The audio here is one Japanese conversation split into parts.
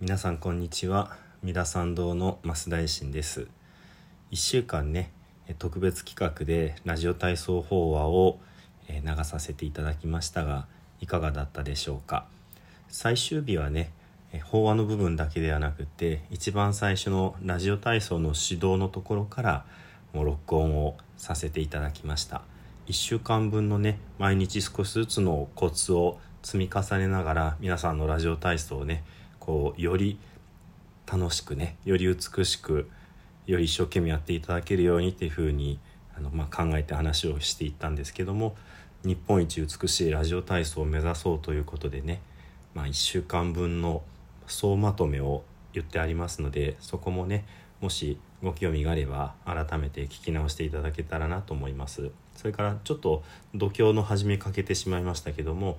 皆さんこんにちは。三田参道の増大臣です。1週間ね特別企画でラジオ体操法話を流させていただきましたがいかがだったでしょうか。最終日はね法話の部分だけではなくて一番最初のラジオ体操の指導のところからもう録音をさせていただきました。1週間分のね毎日少しずつのコツを積み重ねながら皆さんのラジオ体操をねこうより楽しくねより美しくより一生懸命やっていただけるようにっていうふうにあの、まあ、考えて話をしていったんですけども日本一美しいラジオ体操を目指そうということでね、まあ、1週間分の総まとめを言ってありますのでそこもねもしご興味があれば改めて聞き直していただけたらなと思います。それからちょっと度胸の始めかけてしまいましたけども、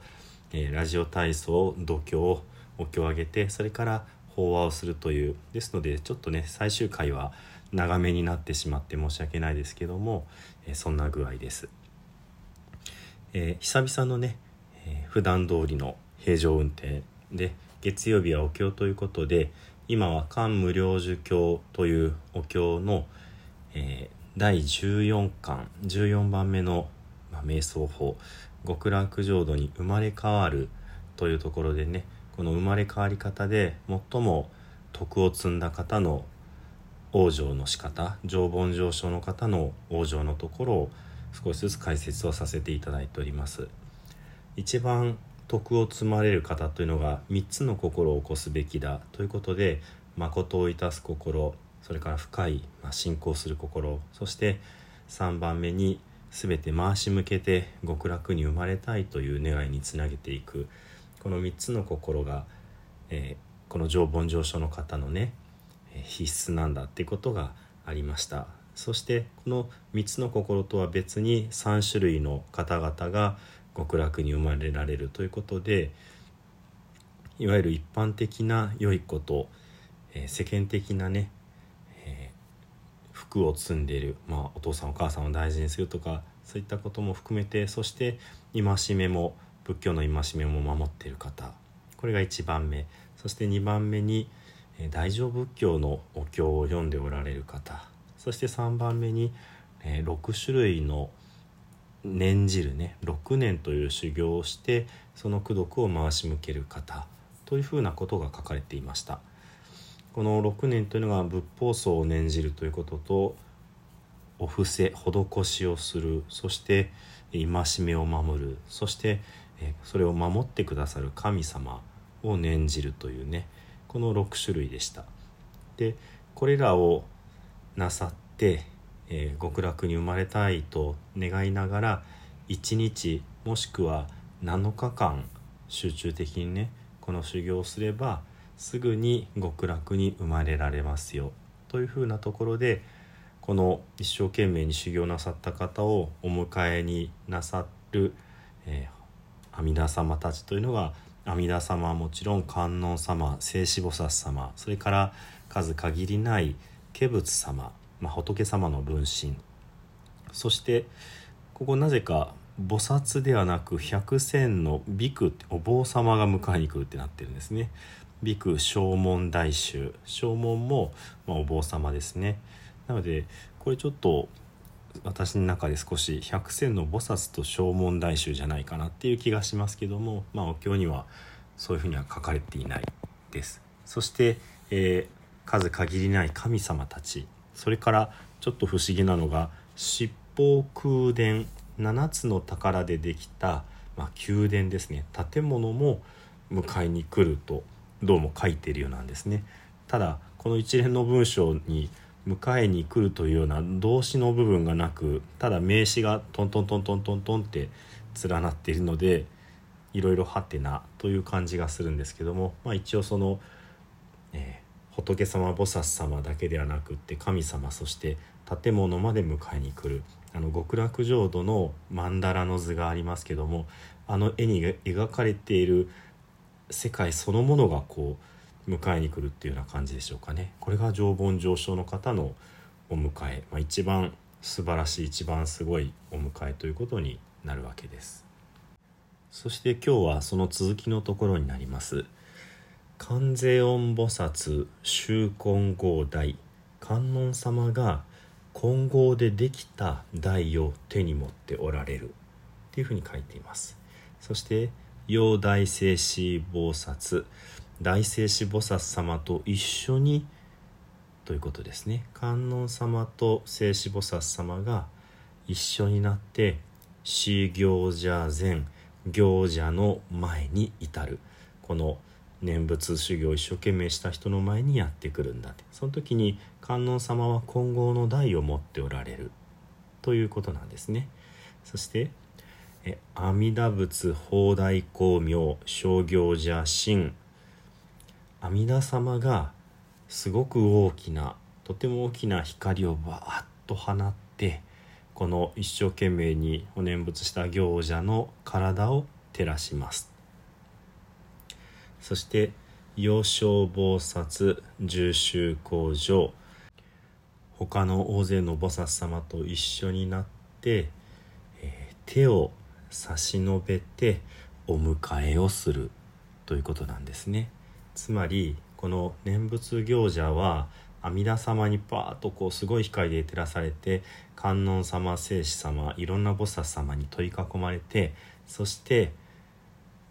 えー、ラジオ体操度胸お経をあげてそれから法話をするという。ですのでちょっとね最終回は長めになってしまって申し訳ないですけども、え、そんな具合です、えー、久々のね、えー、普段通りの平常運転で月曜日はお経ということで今は漢無量寿経というお経の、えー、第14巻14番目の、まあ、瞑想法極楽浄土に生まれ変わるというところでねこの生まれ変わり方で最も徳を積んだ方の往生の仕方常盆上昇の方の往生のところを少しずつ解説をさせていただいております。一番徳を積まれる方というのが3つの心を起こすべきだということで誠をいたす心それから深い、まあ、信仰する心そして3番目に全て回し向けて極楽に生まれたいという願いにつなげていく。この3つの心が、えー、この常盆上昇の方のね必須なんだっていうことがありました。そしてこの3つの心とは別に3種類の方々が極楽に生まれられるということでいわゆる一般的な良いこと、えー、世間的なね、えー、服を積んでいる、まあ、お父さんお母さんを大事にするとかそういったことも含めてそして戒めも仏教の戒めも守っている方これが1番目。そして2番目に大乗仏教のお経を読んでおられる方。そして3番目に6種類の念じるね6年という修行をしてその功徳を回し向ける方。というふうなことが書かれていました。この6年というのが仏法僧を念じるということとお布施施しをする。そして戒めを守る。そしてそれを守ってくださる神様を念じるというねこの6種類でした。でこれらをなさって、えー、極楽に生まれたいと願いながら1日もしくは7日間集中的にねこの修行をすればすぐに極楽に生まれられますよ。というふうなところでこの一生懸命に修行なさった方をお迎えになさる、えー、阿弥陀様たちというのが阿弥陀様はもちろん観音様聖子菩薩様それから数限りない化仏様、まあ、仏様の分身そしてここなぜか菩薩ではなく百千のビクお坊様が迎えに来るってなってるんですね。ビク正門大衆正門も、まあ、お坊様ですね。なのでこれちょっと私の中で少し百戦の菩薩と正門大衆じゃないかなっていう気がしますけども、まあ、お経にはそういうふうには書かれていないです。そして、えー、数限りない神様たち。それからちょっと不思議なのが七宝宮殿7つの宝でできた、まあ、宮殿ですね。建物も迎えに来るとどうも書いているようなんですね。ただこの一連の文章に迎えに来るというような動詞の部分がなくただ名詞がトントントントントントンって連なっているのでいろいろはてなという感じがするんですけども、まあ、一応その、えー、仏様菩薩様だけではなくって神様そして建物まで迎えに来るあの極楽浄土の曼荼羅の図がありますけどもあの絵に描かれている世界そのものがこう迎えに来るっていうような感じでしょうかね。これが常盆上昇の方のお迎え、まあ、一番素晴らしい一番すごいお迎えということになるわけです。そして今日はその続きのところになります。観世音菩薩修金剛台観音様が金剛でできた台を手に持っておられる。っていうふうに書いています。そして陽大聖子菩薩。大聖子菩薩様と一緒にということですね。観音様と聖子菩薩様が一緒になって死行者前行者の前に至るこの念仏修行を一生懸命した人の前にやってくるんだって。その時に観音様は金剛の台を持っておられるということなんですね。そしてえ阿弥陀仏法大光明商業者神阿弥陀様がすごく大きなとても大きな光をバーッと放ってこの一生懸命にお念仏した行者の体を照らします。そして幼少菩薩重修工場。他の大勢の菩薩様と一緒になって、えー、手を差し伸べてお迎えをするということなんですね。つまりこの念仏行者は阿弥陀様にパーッとこうすごい光で照らされて観音様聖子様いろんな菩薩様に取り囲まれてそして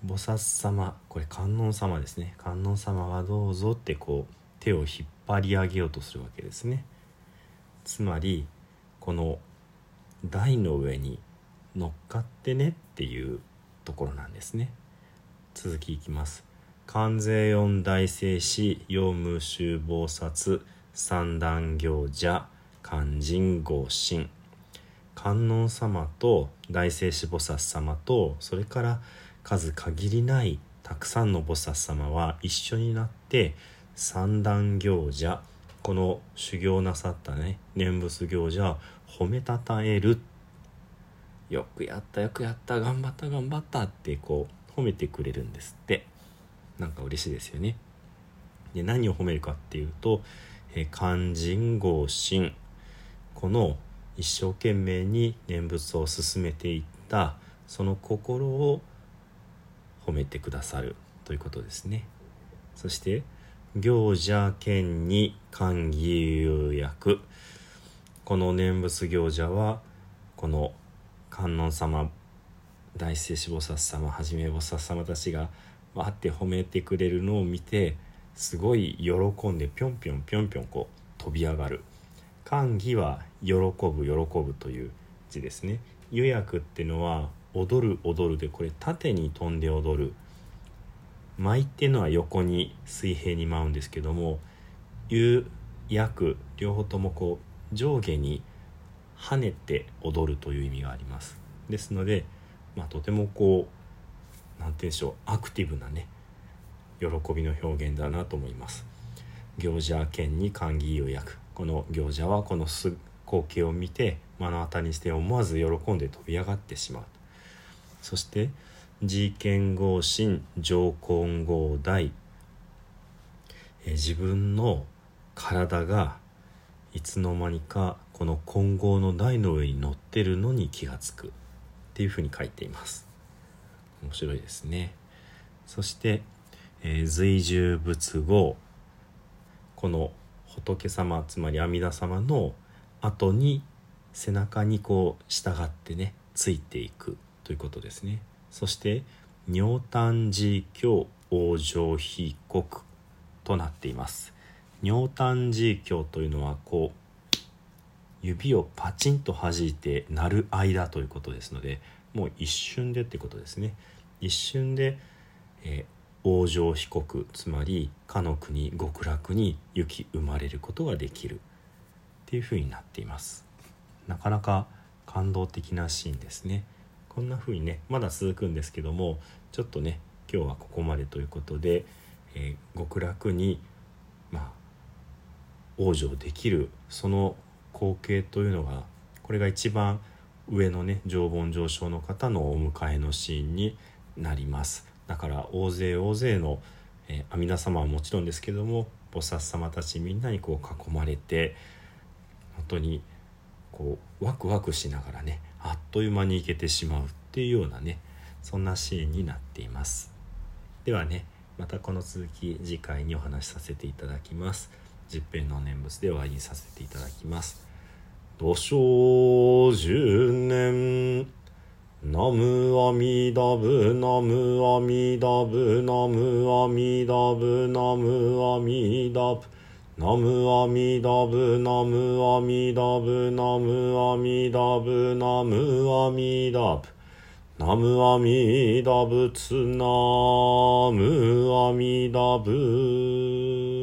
菩薩様これ観音様ですね。観音様はどうぞってこう手を引っ張り上げようとするわけですね。つまりこの台の上に乗っかってねっていうところなんですね。続きいきます。関税音大聖師陽無修菩薩三段行者勧進合神観音様と大聖子菩薩様とそれから数限りないたくさんの菩薩様は一緒になって三段行者この修行なさったね念仏行者褒めたたえる。よくやったよくやった頑張った頑張ったってこう褒めてくれるんですって。なんか嬉しいですよね。で何を褒めるかっていうと「肝心合心」この一生懸命に念仏を進めていったその心を褒めてくださる。ということですね。そして行者兼に歓義有役。この念仏行者はこの観音様大聖子菩薩様はじめ菩薩様たちがわって褒めてくれるのを見てすごい喜んでぴょんぴょんぴょんぴょんこう飛び上がる。歓喜は喜ぶ喜ぶという字ですね。予約ってのは踊る踊るでこれ縦に飛んで踊る。舞っていうのは横に水平に舞うんですけども有役両方ともこう上下に跳ねて踊るという意味があります。ですので、まあ、とてもこう何て言うんでしょうアクティブなね喜びの表現だなと思います。行者兼に歓喜予約この行者はこの光景を見て目の当たりにして思わず喜んで飛び上がってしまう。そして自見合心上根合大自分の体がいつの間にかこの混合の台の上に乗ってるのに気がつく。っていうふうに書いています。面白いですね。そして、えー、随従仏語この仏様つまり阿弥陀様の後に背中にこう従ってねついていくということですね。そして尿炭寺教往生被告となっています。尿炭寺教というのはこう指をパチンと弾いて鳴る間ということですのでもう一瞬でってことですね。一瞬で、えー、往生被告つまりかの国極楽に行き生まれることができる。っていうふうになっています。なかなか感動的なシーンですね。こんな風にねまだ続くんですけどもちょっとね今日はここまでということで、えー、極楽にまあ往生できるその光景というのがこれが一番上のね常盆上昇の方のお迎えのシーンになります。だから大勢大勢の、えー、阿弥陀様はもちろんですけども菩薩様たちみんなにこう囲まれて本当にこうワクワクしながらねあっという間に行けてしまうっていうようなねそんなシーンになっています。ではねまたこの続き次回にお話しさせていただきます。十平の念仏でお会いさせていただきます。土生十年。ナムアミダブナムアミダブナムアミダブナムアミダブナムアミダブナムアミダブナムアミダブナムアミダブナムアミダブツナムアミダブ